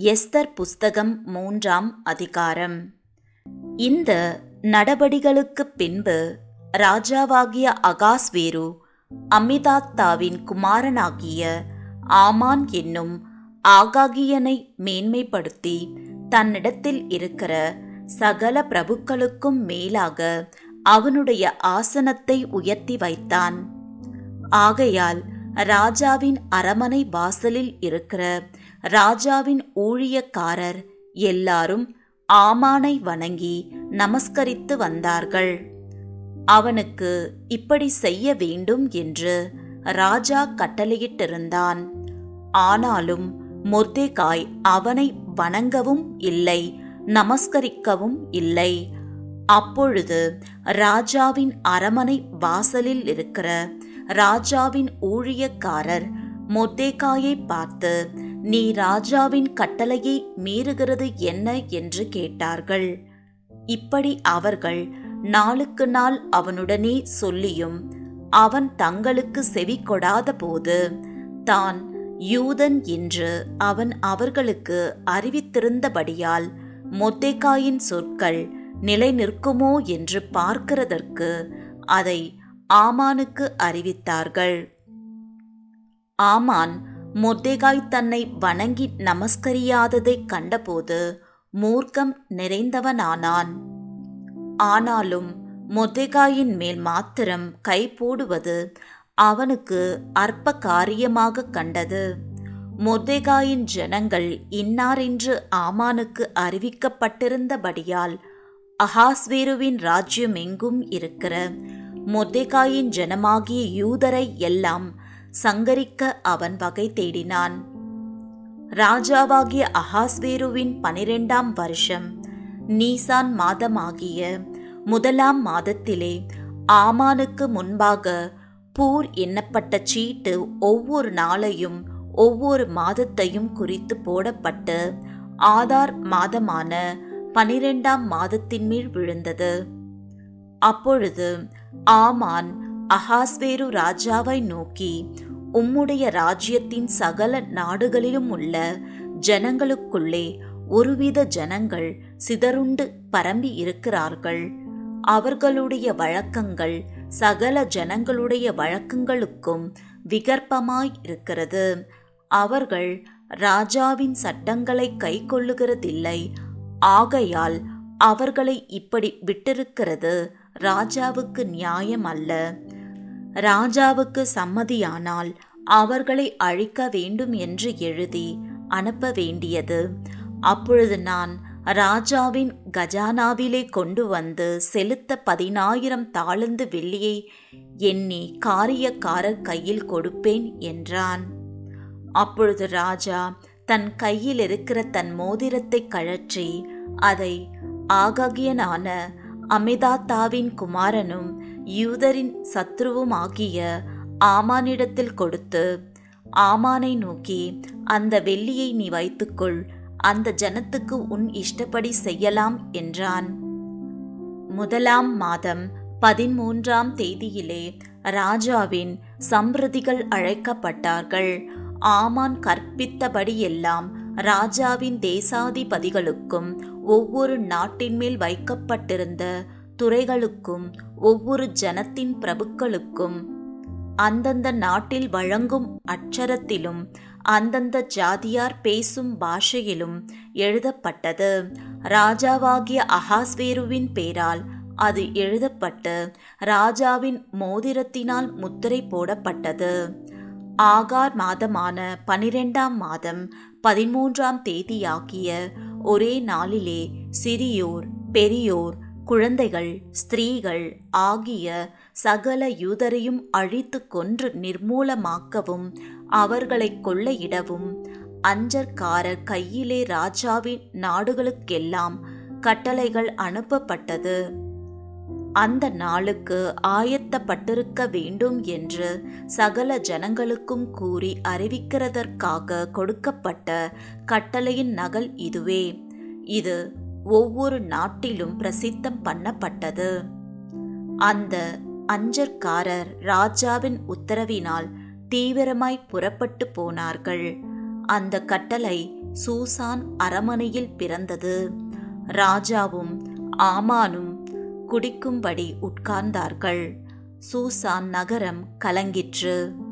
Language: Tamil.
எஸ்தர் புஸ்தகம் மூன்றாம் அதிகாரம். இந்த நடபடிகளுக்குப் பின்பு ராஜாவாகிய அகாஸ்வேரு அமிதாத்தாவின் குமாரனாகிய ஆமான் என்னும் ஆகாகியனை மேன்மைப்படுத்தி தன்னிடத்தில் இருக்கிற சகல பிரபுக்களுக்கும் மேலாக அவனுடைய ஆசனத்தை உயர்த்தி வைத்தான். ஆகையால் ராஜாவின் அரமனை வாசலில் இருக்கிற ராஜாவின் ஊழியக்காரர் எல்லாரும் ஆமானை வணங்கி நமஸ்கரித்து வந்தார்கள். அவனுக்கு இப்படி செய்ய வேண்டும் என்று ராஜா கட்டளையிட்டிருந்தான். ஆனாலும் மொர்தேகாய் அவனை வணங்கவும் இல்லை நமஸ்கரிக்கவும் இல்லை. அப்பொழுது ராஜாவின் அரமனை வாசலில் இருக்கிற ராஜாவின் ஊழியக்காரர் மொர்தேகாயை பார்த்து நீ ராஜாவின் கட்டளையை மீறுகிறது என்ன என்று கேட்டார்கள். இப்படி அவர்கள் நாளுக்கு நாள் அவனுடனே சொல்லியும் அவன் தங்களுக்கு செவி கொடாத போது தான் யூதன் என்று அவன் அவர்களுக்கு அறிவித்திருந்தபடியால் மொத்தேக்காயின் சொற்கள் நிலை நிற்குமோ என்று பார்க்கிறதற்கு அதை ஆமானுக்கு அறிவித்தார்கள். ஆமான் மொத்தேகாய் தன்னை வணங்கி நமஸ்கரியாததைக் கண்டபோது மூர்க்கம் நிறைந்தவனானான். ஆனாலும் மொத்தேகாயின் மேல் மாத்திரம் கை போடுவது அவனுக்கு அற்ப காரியமாக கண்டது. மொர்தேகாயின் ஜனங்கள் இன்னாரென்று ஆமானுக்கு அறிவிக்கப்பட்டிருந்தபடியால் அஹாஸ்வேருவின் ராஜ்யம் எங்கும் இருக்கிற மொர்தேகாயின் ஜனமாகிய யூதரை எல்லாம் சங்கரிக்க அவன் வகை தேடினான். ராஜாவாகிய அகாஸ்வேருவின் பனிரெண்டாம் வருஷம் நீசான் மாதமாகிய முதலாம் மாதத்திலே ஆமானுக்கு முன்பாக பூர் எண்ணப்பட்ட சீட்டு ஒவ்வொரு நாளையும் ஒவ்வொரு மாதத்தையும் குறித்து போடப்பட்டு ஆதார் மாதமான பனிரெண்டாம் மாதத்தின் மேல் விழுந்தது. அப்பொழுது ஆமான் அகாஸ்வேரு ராஜாவை நோக்கி உம்முடைய ராஜ்யத்தின் சகல நாடுகளிலும் உள்ள ஜனங்களுக்குள்ளே ஒருவித ஜனங்கள் சிதறுண்டு பரம்பி இருக்கிறார்கள். அவர்களுடைய வழக்கங்கள் சகல ஜனங்களுடைய வழக்கங்களுக்கும் விகற்பமாய் இருக்கிறது. அவர்கள் ராஜாவின் சட்டங்களை கை கொள்ளுகிறதில்லை ஆகையால் அவர்களை இப்படி விட்டிருக்கிறது. ராஜாவுக்கு நியாயம் அல்ல. ராஜாவுக்கு சம்மதியானால் அவர்களை அழிக்க வேண்டும் என்று எழுதி அனுப்ப வேண்டியது. அப்பொழுது நான் ராஜாவின் கஜானாவிலே கொண்டு வந்து செலுத்த பதினாயிரம் தாளந்து வெள்ளியை எண்ணி காரியக்காரர் கையில் கொடுப்பேன் என்றான். அப்பொழுது ராஜா தன் கையில் இருக்கிற தன் மோதிரத்தை கழற்றி அதை ஆகாகியனான அமிதாத்தாவின் குமாரனும் யூதரின் சத்ருவுமாகிய ஆமானிடத்தில் கொடுத்து ஆமானை நோக்கி அந்த வெள்ளியை நீ வைத்துக்கொள் அந்த ஜனத்துக்கு உன் இஷ்டப்படி செய்யலாம் என்றான். முதலாம் மாதம் பதிமூன்றாம் தேதியிலே ராஜாவின் சம்பிரதிகள் அழைக்கப்பட்டார்கள். ஆமான் கற்பித்தபடியெல்லாம் ராஜாவின் தேசாதிபதிகளுக்கும் ஒவ்வொரு நாட்டின் மேல் வைக்கப்பட்டிருந்த துறைகளுக்கும் ஒவ்வொரு ஜனத்தின் பிரபுக்களுக்கும் அந்தந்த நாட்டில் வழங்கும் அச்சரத்திலும் அந்தந்த ஜாதியார் பேசும் பாஷையிலும் எழுதப்பட்டது. ராஜாவாகிய அகாஸ்வேருவின் பேரால் அது எழுதப்பட்டு ராஜாவின் மோதிரத்தினால் முத்திரை போடப்பட்டது. ஆகார் மாதமான பனிரெண்டாம் மாதம் பதிமூன்றாம் தேதியாகிய ஒரே நாளிலே சிறியோர் பெரியோர் குழந்தைகள் ஸ்திரீகள் ஆகிய சகல யூதரையும் அழித்து கொன்று நிர்மூலமாக்கவும் அவர்களை கொள்ளையிடவும் அஞ்சற்காரர் கையிலே ராஜாவின் நாடுகளுக்கெல்லாம் கட்டளைகள் அனுப்பப்பட்டது. அந்த நாளுக்கு ஆயத்தப்பட்டிருக்க வேண்டும் என்று சகல ஜனங்களுக்கும் கூறி அறிவிக்கிறதற்காக கொடுக்கப்பட்ட கட்டளையின் நகல் இதுவே. இது ஒவ்வொரு நாட்டிலும் பிரசித்தம் பண்ணப்பட்டது. அந்த அஞ்சற்காரர் ராஜாவின் உத்தரவினால் தீவிரமாய் புறப்பட்டு போனார்கள். அந்த கட்டளை சூசான் அரமனையில் பிறந்தது. ராஜாவும் ஆமானும் குடிக்கும்படி உட்கார்ந்தார்கள். சூசான் நகரம் கலங்கிற்று.